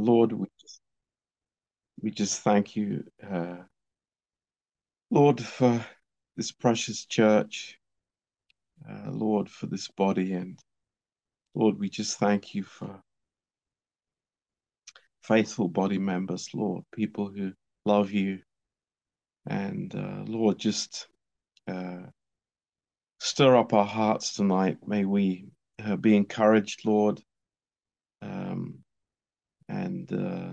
Lord, we just, we just thank you, uh, Lord, for this precious church. Uh, Lord, for this body. And Lord, we just thank you for faithful body members, Lord, people who love you. And uh, Lord, just uh, stir up our hearts tonight. May we uh, be encouraged, Lord. Um, and uh,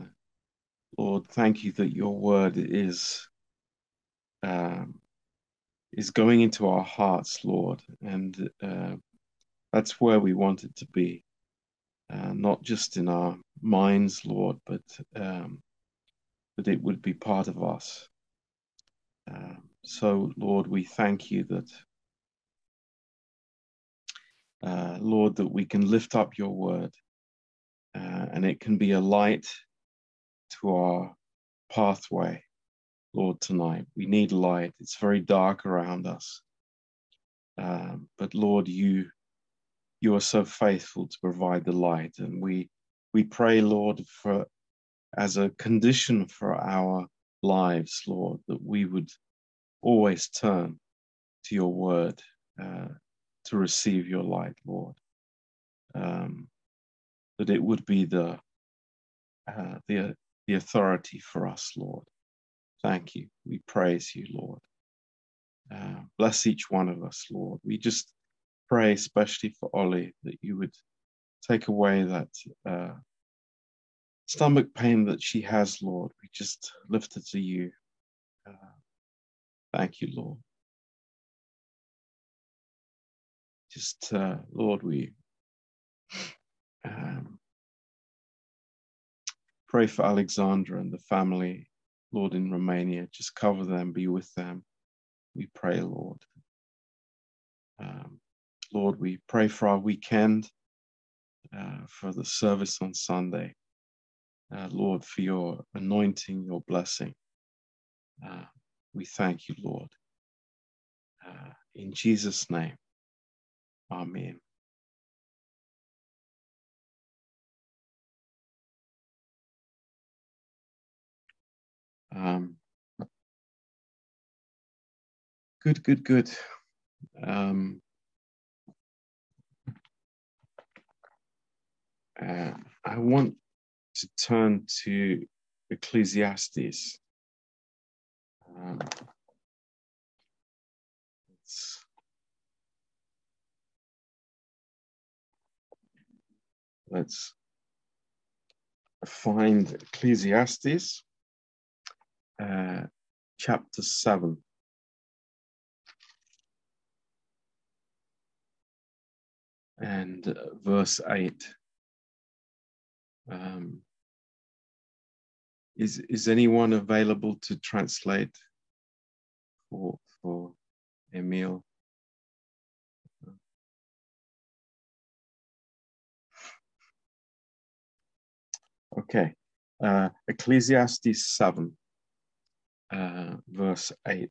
Lord, thank you that your word is um, is going into our hearts, Lord, and uh, that's where we want it to be, uh, not just in our minds, Lord, but um, that it would be part of us. Uh, so, Lord, we thank you that, uh, Lord, that we can lift up your word, uh, and it can be a light to our pathway Lord, tonight. We need light. It's very dark around us. Um, but Lord, you you are so faithful to provide the light, and we we pray, Lord, for as a condition for our lives, Lord, that we would always turn to your word uh, to receive your light, Lord. Um, that it would be the uh, the the authority for us, Lord. Thank you. We praise you, Lord. Uh, bless each one of us, Lord. We just pray, especially for Ollie, that you would take away that uh, stomach pain that she has, Lord. We just lift it to you. Uh, thank you, Lord. Just, uh, Lord, we um, pray for Alexandra and the family Lord, in Romania. Just cover them, be with them. We pray, Lord. Um, Lord, we pray for our weekend, uh, for the service on Sunday. Uh, Lord, for your anointing, your blessing. Uh, we thank you, Lord. Uh, in Jesus' name, Amen. Um, good, good, good. Um, uh, I want to turn to Ecclesiastes. Um, let's, let's find Ecclesiastes uh, chapter 7. And verse 8. Um, is, is anyone available to translate for, for Emil? Okay, uh, Ecclesiastes 7 uh, verse 8.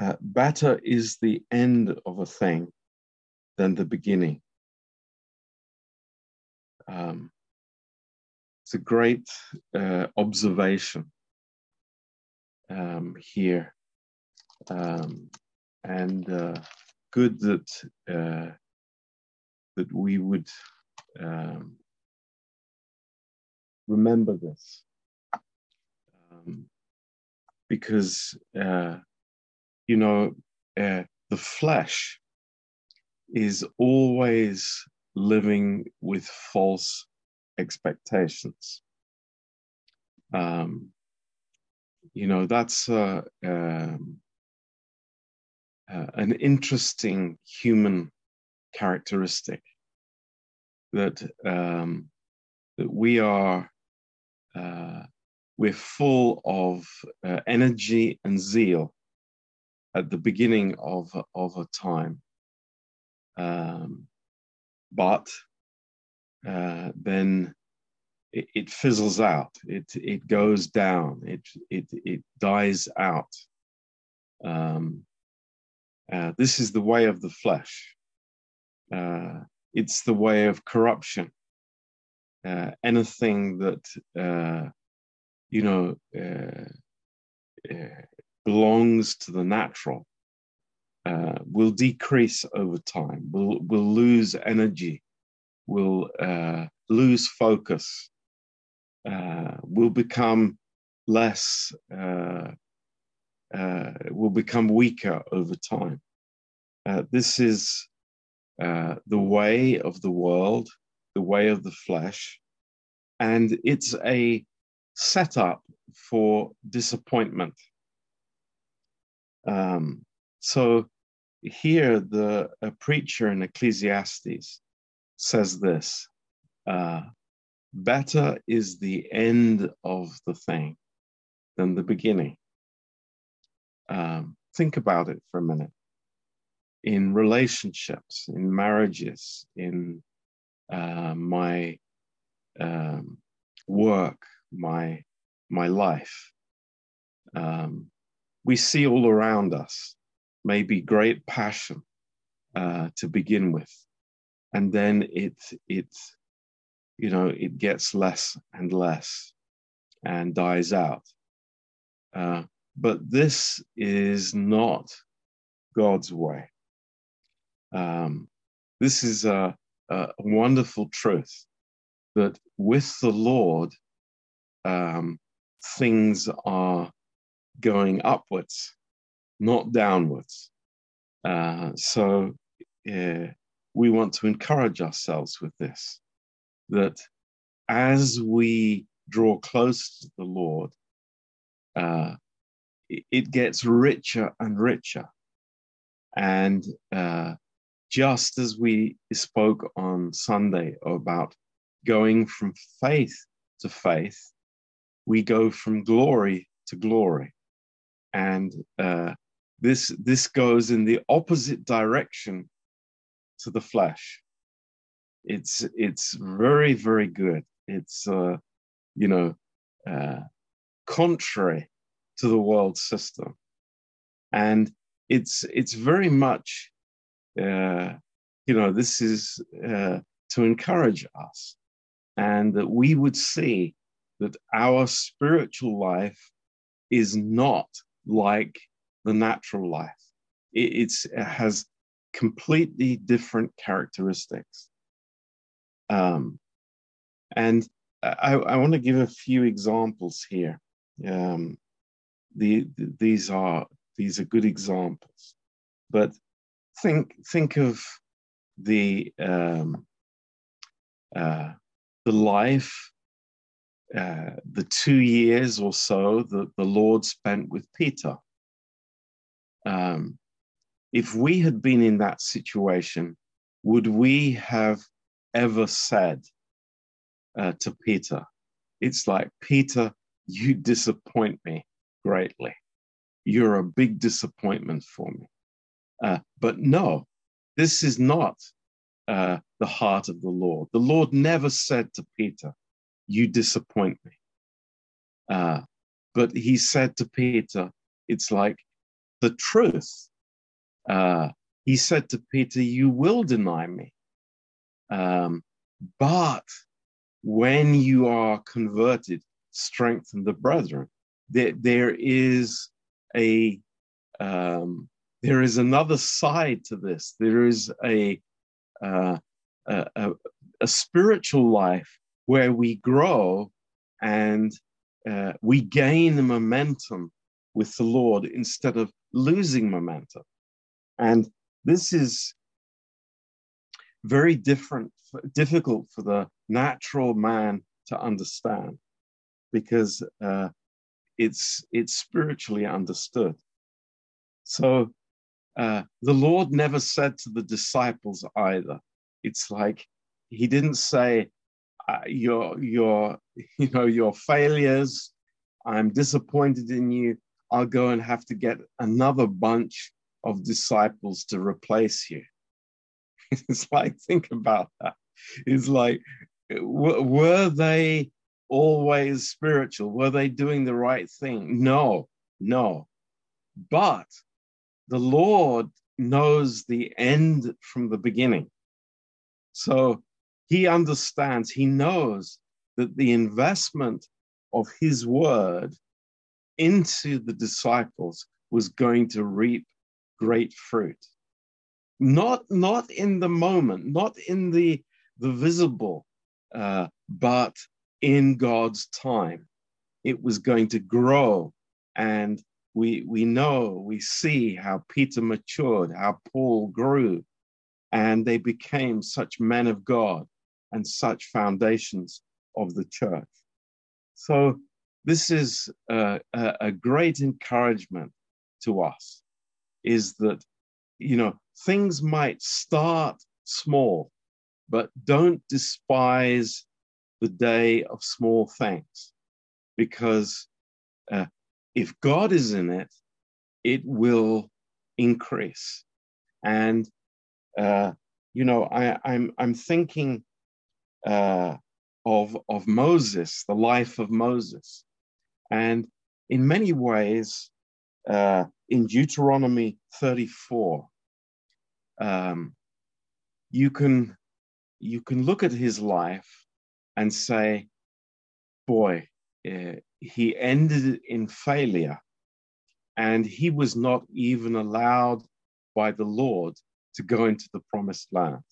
Uh, better is the end of a thing than the beginning. Um, it's a great uh, observation um, here, um, and uh, good that uh, that we would um, remember this um, because uh, you know uh, the flesh is always living with false expectations. Um, you know that's uh, um, uh, an interesting human characteristic that um, that we are uh, we're full of uh, energy and zeal at the beginning of, of a time. Um, but uh, then it, it, fizzles out, it, it goes down, it, it, it dies out. Um, uh, this is the way of the flesh. Uh, it's the way of corruption. uh, anything that uh, you know uh, uh, belongs to the natural uh, will decrease over time. Will will lose energy. Will lose focus. will become less. will become weaker over time. this is the way of the world the way of the flesh, and it's a setup for disappointment. Um, so here, the preacher in Ecclesiastes says this uh, Better is the end of the thing than the beginning. Um, think about it for a minute. In relationships, in marriages, in uh, my um, work, my my life. Um, we see all around us maybe great passion uh, to begin with, and then it it you know it gets less and less and dies out. Uh, but this is not God's way. Um, this is a, a wonderful truth that with the Lord, um, things are going upwards, not downwards. Uh, so uh, we want to encourage ourselves with this that as we draw close to the Lord, uh, it gets richer and richer. And uh, just as we spoke on Sunday about going from faith to faith, we go from glory to glory. And uh, this, this goes in the opposite direction to the flesh. It's, it's very, very good. It's, uh, you know, uh, contrary to the world system. And it's, it's very much uh, you know, this is uh, to encourage us and that we would see that our spiritual life is not like the natural life. It, it has completely different characteristics. Um, and I, I want to give a few examples here. Um, the, the, these are these are good examples, but think think of the um, uh, the life, uh, the two years or so that the Lord spent with Peter. Um, if we had been in that situation, would we have ever said uh, to Peter, "It's like Peter, you disappoint me greatly. You're a big disappointment for me." Uh, but no, this is not uh, the heart of the Lord. The Lord never said to Peter, You disappoint me. Uh, but he said to Peter, It's like the truth. Uh, he said to Peter, You will deny me. Um, but when you are converted, strengthen the brethren. There, there is a um, there is another side to this. There is a, uh, a, a, a, spiritual life where we grow and uh, we gain the momentum with the Lord instead of losing momentum. And this is very different, difficult for the natural man to understand because uh, it's it's spiritually understood. So uh, the Lord never said to the disciples either. It's like he didn't say, uh, "Your, your, you know, your failures. I'm disappointed in you. I'll go and have to get another bunch of disciples to replace you." it's like think about that. It's like, were they always spiritual? Were they doing the right thing? No, no. But the Lord knows the end from the beginning. So he understands, he knows that the investment of his word into the disciples was going to reap great fruit. Not, not in the moment, not in the, the visible, uh, but in God's time. It was going to grow. And we, we know, we see how Peter matured, how Paul grew, and they became such men of God and such foundations of the church. So, this is a, a, great encouragement to us is that, you know, things might start small, but don't despise the day of small things because uh, if God is in it, it will increase. And uh, you know, I, I'm I'm thinking uh, of of Moses, the life of Moses, and in many ways, uh, in Deuteronomy 34, um, you can you can look at his life and say, boy, uh, he ended in failure, and he was not even allowed by the Lord to go into the promised land.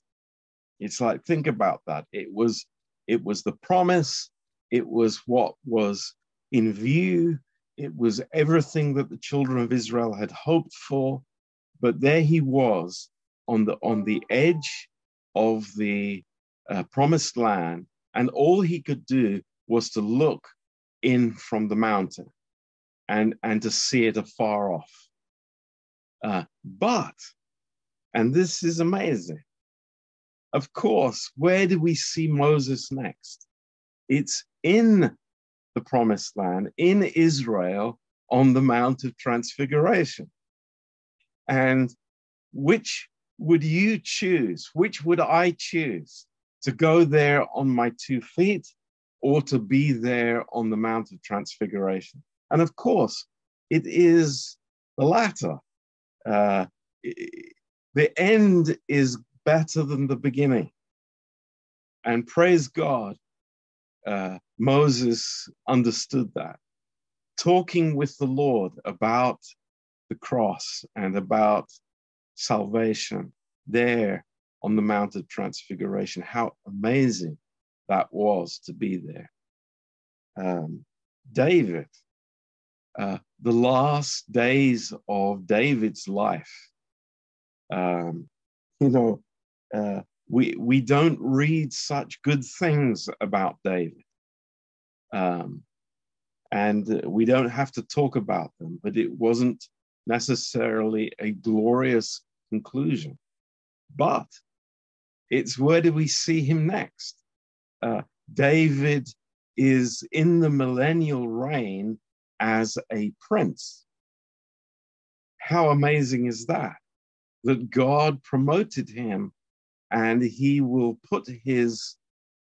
It's like think about that. It was it was the promise. It was what was in view. It was everything that the children of Israel had hoped for. But there he was on the on the edge of the uh, promised land, and all he could do was to look in from the mountain and and to see it afar off. Uh, but, and this is amazing. Of course, where do we see Moses next? It's in the promised land, in Israel, on the Mount of Transfiguration. And which would you choose? Which would I choose? To go there on my two feet or to be there on the Mount of Transfiguration? And of course, it is the latter. Uh, the end is better than the beginning. And praise God, uh, Moses understood that. Talking with the Lord about the cross and about salvation there on the Mount of Transfiguration. How amazing that was to be there. Um, David, uh, the last days of David's life, um, you know, uh, we we don't read such good things about David, um, and we don't have to talk about them. But it wasn't necessarily a glorious conclusion. But it's where do we see him next? Uh, David is in the millennial reign as a prince. How amazing is that? That God promoted him and he will put his,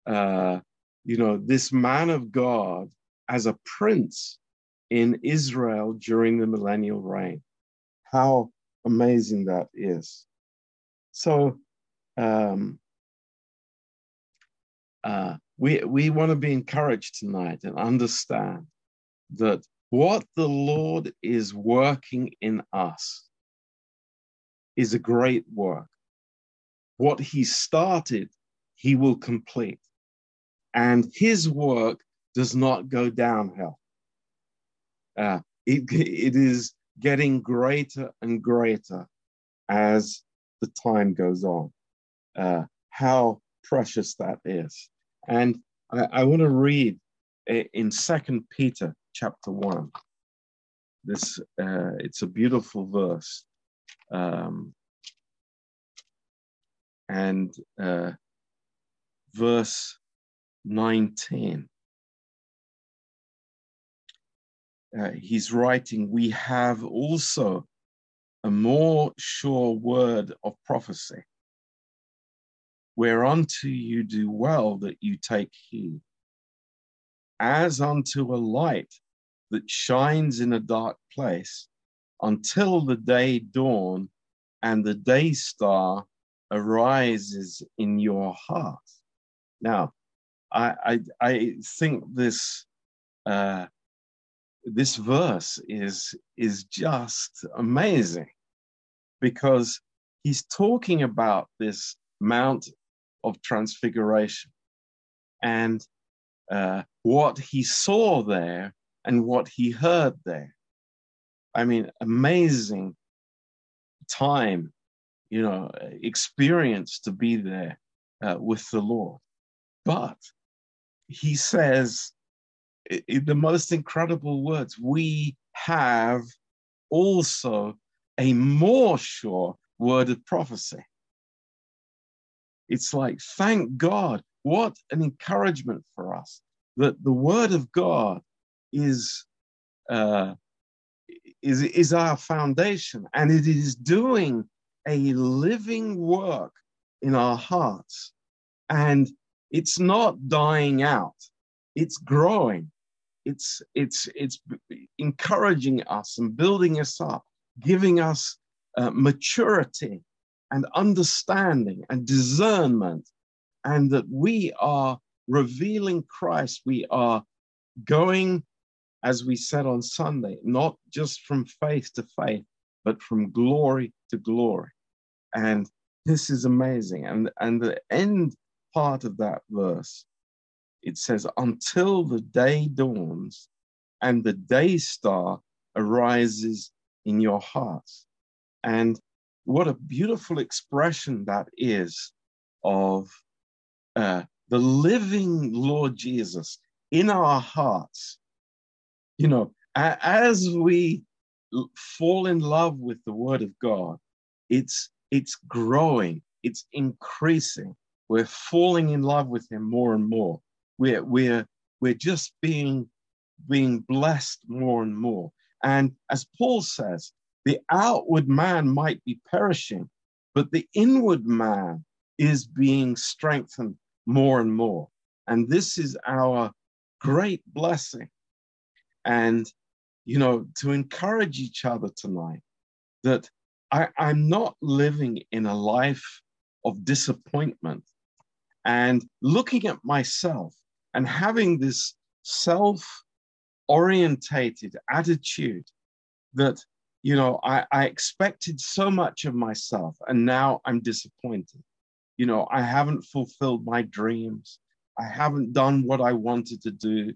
uh, you know, this man of God as a prince in Israel during the millennial reign. How amazing that is. So, um, uh, we, we want to be encouraged tonight and understand that what the Lord is working in us is a great work. What He started, He will complete. And His work does not go downhill. Uh, it, it is getting greater and greater as the time goes on. Uh, how precious that is. And I, I want to read in Second Peter chapter one. This uh, it's a beautiful verse, um, and uh, verse nineteen. uh, he's writing, we have also a more sure word of prophecy, whereunto you do well that you take heed, as unto a light that shines in a dark place until the day dawn and the day star arises in your heart. Now, I I, I think this uh, this verse is is just amazing because he's talking about this Mount of Transfiguration and uh, what he saw there and what he heard there. I mean, amazing time, you know, experience to be there uh, with the Lord. But he says in the most incredible words, we have also a more sure word of prophecy. It's like, thank God, what an encouragement for us that the word of God is, uh, is, is our foundation and it is doing a living work in our hearts. And it's not dying out, it's growing. It's, it's, it's encouraging us and building us up, giving us uh, maturity and understanding and discernment, and that we are revealing Christ. We are going, as we said on Sunday, not just from faith to faith, but from glory to glory. And this is amazing. And, and the end part of that verse, it says, until the day dawns and the day star arises in your hearts. And what a beautiful expression that is of uh, the living Lord Jesus in our hearts. You know, as we fall in love with the Word of God, it's it's growing, it's increasing. We're falling in love with Him more and more. We're we're we're just being being blessed more and more. And as Paul says, the outward man might be perishing, but the inward man is being strengthened more and more. And this is our great blessing. And, you know, to encourage each other tonight that I, I'm not living in a life of disappointment and looking at myself and having this self orientated attitude that you know I, I expected so much of myself and now i'm disappointed. You know i haven't fulfilled my dreams. I haven't done what i wanted to do.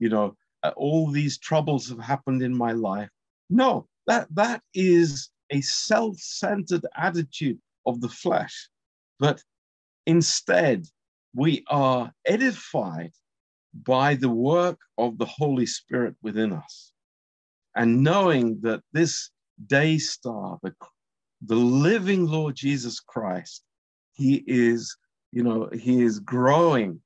You know Uh, all these troubles have happened in my life no that that is a self-centered attitude of the flesh but instead we are edified by the work of the Holy Spirit within us. And knowing that this day star, the, the living Lord Jesus Christ, he is, you know, he is growing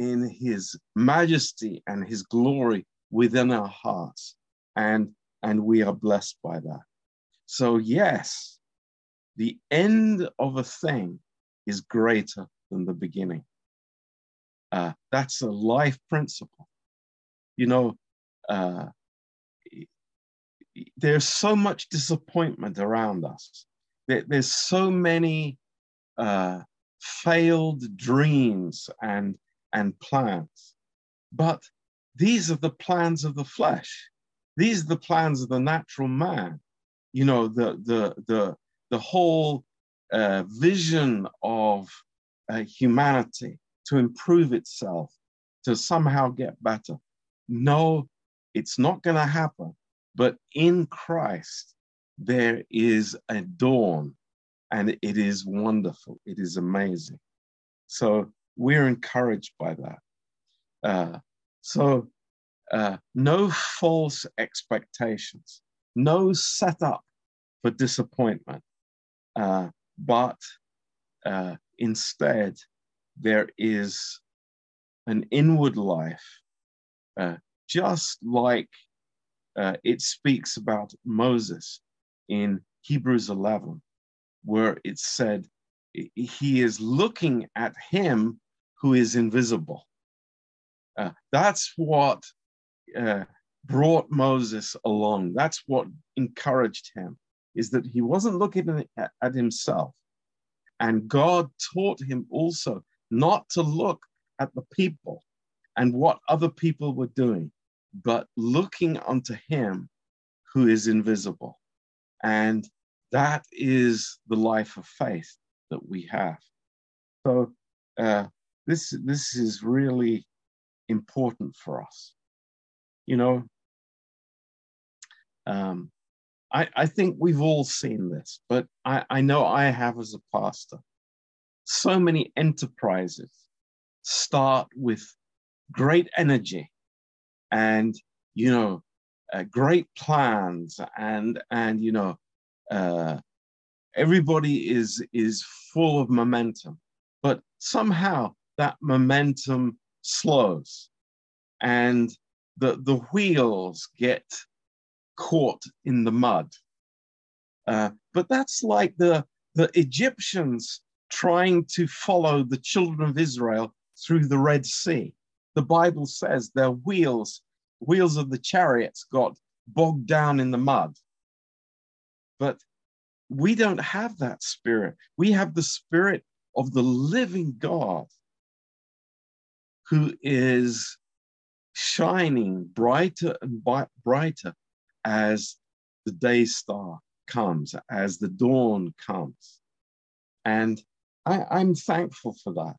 in his majesty and his glory within our hearts. And, and we are blessed by that. So, yes, the end of a thing is greater than the beginning. Uh, that's a life principle. You know, uh, there's so much disappointment around us. There, there's so many uh, failed dreams and and plans, but these are the plans of the flesh. These are the plans of the natural man. You know, the the the the whole uh, vision of uh, humanity to improve itself, to somehow get better. No, it's not going to happen. But in Christ, there is a dawn, and it is wonderful. It is amazing. So we're encouraged by that. Uh, so, uh, no false expectations, no setup for disappointment, uh, but uh, instead, there is an inward life, uh, just like uh, it speaks about Moses in Hebrews 11, where it said, He is looking at him who is invisible. Uh, that's what uh, brought Moses along. That's what encouraged him, is that he wasn't looking at, himself. And God taught him also not to look at the people and what other people were doing, but looking unto him who is invisible. And that is the life of faith that we have. So uh, this this is really important for us. You know, um, I, I think we've all seen this, but I, I know I have as a pastor. So many enterprises start with great energy and you know uh, great plans and and you know uh, everybody is is full of momentum but somehow that momentum slows and the the wheels get caught in the mud. Uh, but that's like the the egyptians trying to follow the children of israel through the red sea. The bible says their wheels wheels of the chariots got bogged down in the mud. But we don't have that spirit. We have the spirit of the living God who is shining brighter and brighter as the day star comes, as the dawn comes. And I, am thankful for that.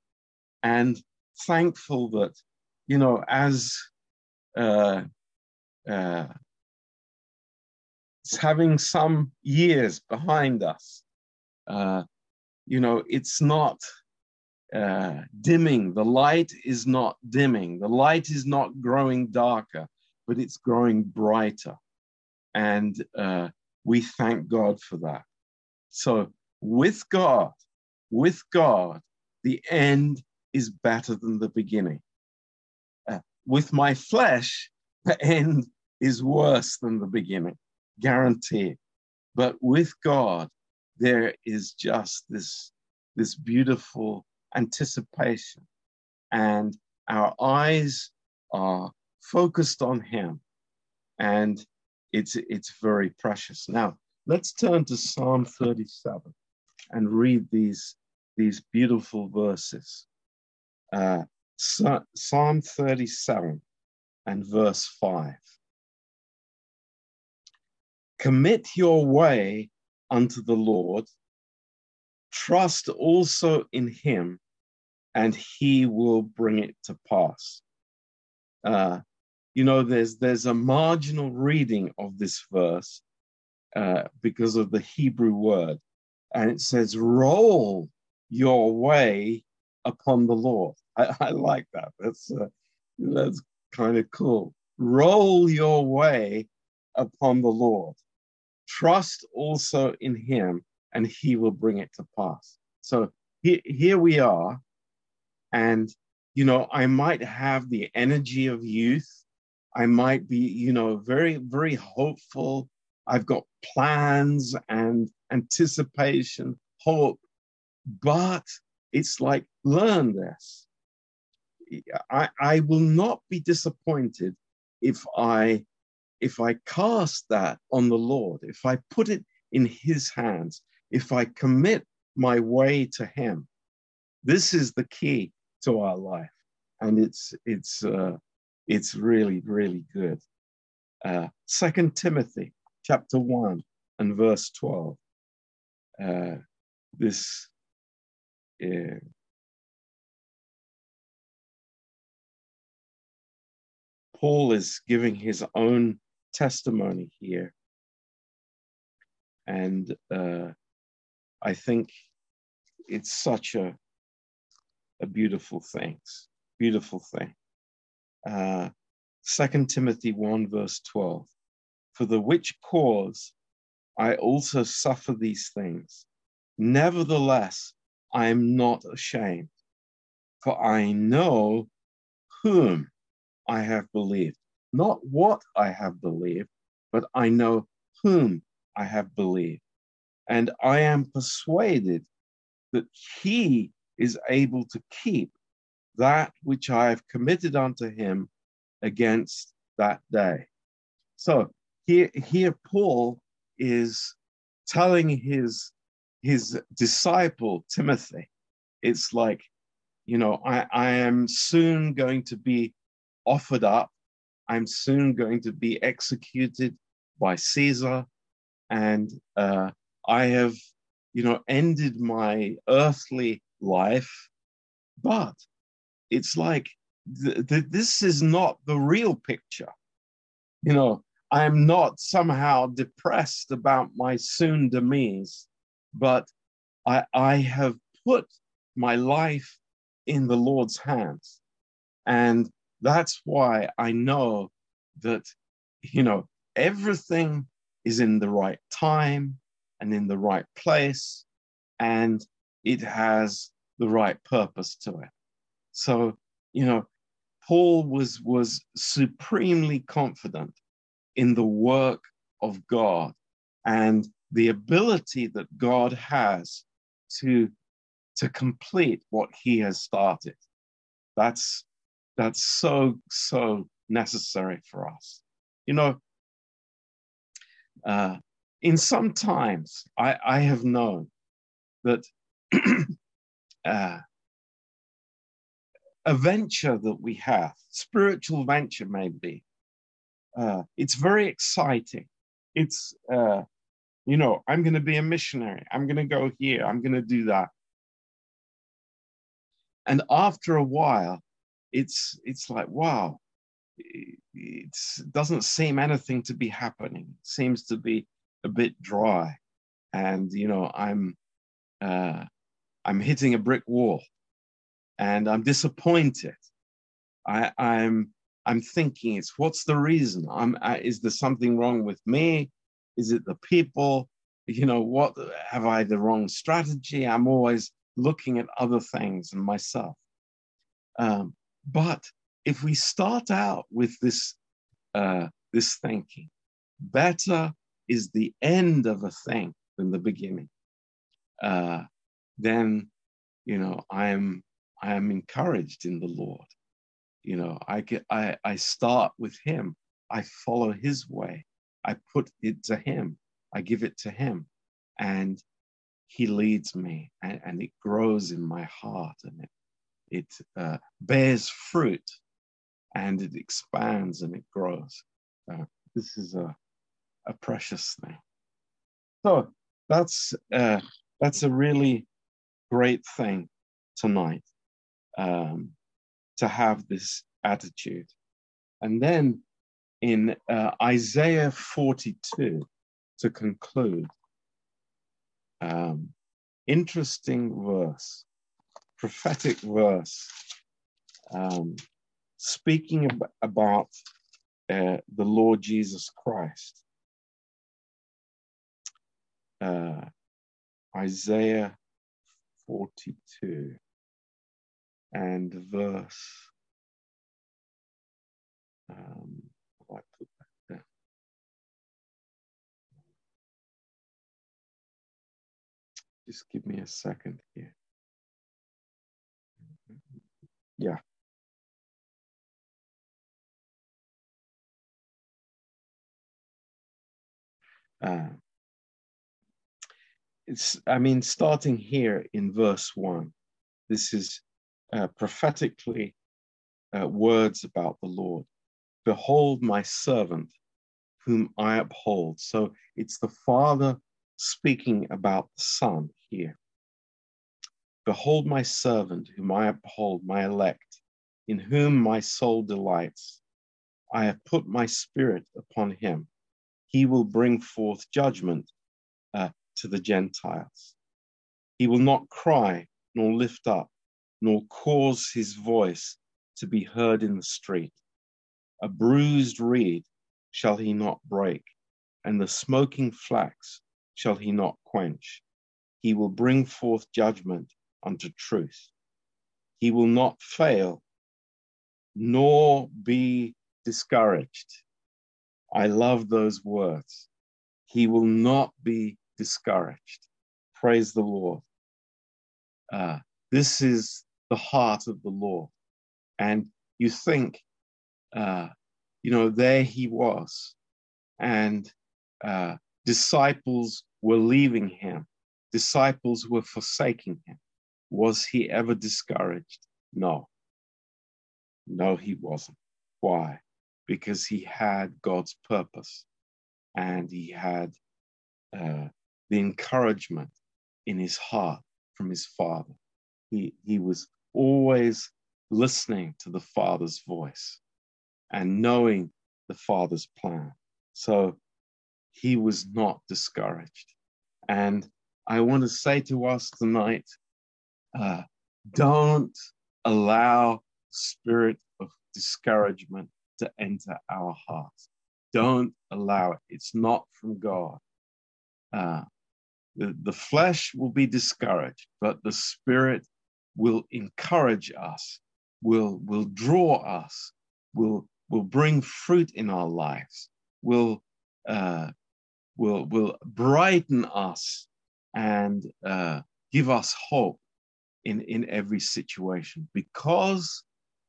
And thankful that, you know, as uh, uh, having some years behind us, uh, you know, it's not uh, dimming. The light is not dimming. The light is not growing darker, but it's growing brighter. And uh, we thank God for that. So, with God, with God, the end is better than the beginning. Uh, with my flesh, the end is worse than the beginning, guaranteed. But with God, there is just this, this beautiful anticipation. And our eyes are focused on Him. And it's, it's very precious. Now, let's turn to Psalm 37 and read these, these beautiful verses. Uh, Psalm 37 and verse 5. Commit your way unto the Lord, trust also in him, and he will bring it to pass. Uh, you know, there's there's a marginal reading of this verse uh, because of the Hebrew word, and it says, "Roll your way upon the Lord." I, I like that. That's uh, that's kind of cool. Roll your way upon the Lord. Trust also in him, and he will bring it to pass. So he, here we are. And, you know, I might have the energy of youth. I might be, you know, very, very hopeful. I've got plans and anticipation, hope. But it's like, learn this. I, I will not be disappointed if I if I cast that on the Lord, if I put it in His hands, if I commit my way to Him, this is the key to our life, and it's it's uh, it's really really good. Uh, Second Timothy chapter one and verse twelve. Uh, this. Uh, Paul is giving his own testimony here. And uh, I think it's such a, a beautiful thing, beautiful thing. Uh, 2 Timothy 1, verse 12. For the which cause I also suffer these things. Nevertheless, I am not ashamed, for I know whom I have believed not what I have believed, but I know whom I have believed. And I am persuaded that he is able to keep that which I have committed unto him against that day. So here, here Paul is telling his, his disciple Timothy, it's like, you know, I, I am soon going to be offered up. I'm soon going to be executed by Caesar. And uh, I have, you know, ended my earthly life. But it's like th- th- this is not the real picture. You know, I am not somehow depressed about my soon demise, but I, I have put my life in the Lord's hands. And that's why I know that, you know, everything is in the right time and in the right place, and it has the right purpose to it. So, you know, Paul was, was supremely confident in the work of God and the ability that God has to, to complete what he has started. That's, that's so, so necessary for us. You know, uh, in some times, I, I have known that uh, a venture that we have, spiritual venture maybe, uh, it's very exciting. It's, uh, you know, I'm going to be a missionary. I'm going to go here. I'm going to do that. And after a while, it's it's like wow, it doesn't seem anything to be happening. It seems to be a bit dry, and you know, I'm uh, I'm hitting a brick wall, and I'm disappointed. I, I'm I'm thinking it's what's the reason? I'm, I, is there something wrong with me? Is it the people? You know, what have I the wrong strategy? I'm always looking at other things and myself. Um, but if we start out with this uh, this thinking, better is the end of a thing than the beginning. Uh, then, you know, I am I am encouraged in the Lord. You know i get i i start with him. I follow his way. I put it to him. I give it to him. And he leads me and, and it grows in my heart and it it uh, bears fruit and it expands and it grows. Uh, this is a a precious thing so that's uh, that's a really great thing tonight um, to have this attitude. And then in uh, Isaiah 42, to conclude, um, interesting verse, prophetic verse, um, speaking ab- about uh, the Lord Jesus Christ. Uh, Isaiah 42 and verse. Um, I put that there? Just give me a second here. Yeah. Uh, it's, I mean, starting here in verse one, this is uh, prophetically uh, words about the Lord. Behold, my servant, whom I uphold. So it's the Father speaking about the Son here. Behold, my servant, whom I uphold, my elect, in whom my soul delights. I have put my spirit upon him. He will bring forth judgment uh, to the Gentiles. He will not cry nor lift up nor cause his voice to be heard in the street. A bruised reed shall he not break, and the smoking flax shall he not quench. He will bring forth judgment unto truth. He will not fail, nor be discouraged. I love those words. He will not be discouraged. Praise the Lord. Uh, this is the heart of the Lord. And you think, uh, you know, there he was, and uh, disciples were leaving him, disciples were forsaking him. Was he ever discouraged? No. No, he wasn't. Why? Because he had God's purpose and he had uh, the encouragement in his heart from his father. He, he was always listening to the father's voice and knowing the father's plan. So he was not discouraged. And I want to say to us tonight uh, don't allow spirit of discouragement to enter our hearts. Don't allow it. It's not from God. Uh, the, the flesh will be discouraged, but the spirit will encourage us, will, will draw us, will, will bring fruit in our lives, will, uh, will, will brighten us and uh, give us hope in, in every situation because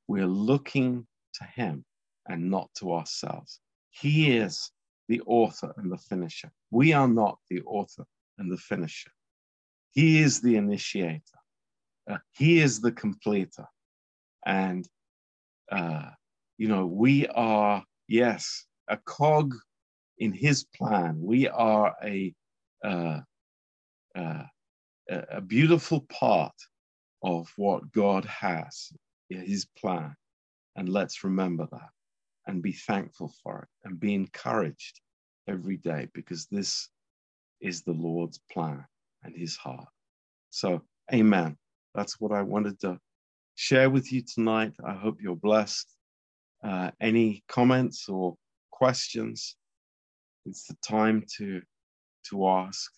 we're looking to Him and not to ourselves. He is the author and the finisher. We are not the author and the finisher. He is the initiator. Uh, he is the completer. And, uh, you know, we are, yes, a cog in his plan. We are a, uh, uh a beautiful part of what God has, his plan. And let's remember that and be thankful for it and be encouraged every day because this is the Lord's plan and his heart. So, amen. That's what I wanted to share with you tonight. I hope you're blessed. Uh, any comments or questions? It's the time to to ask.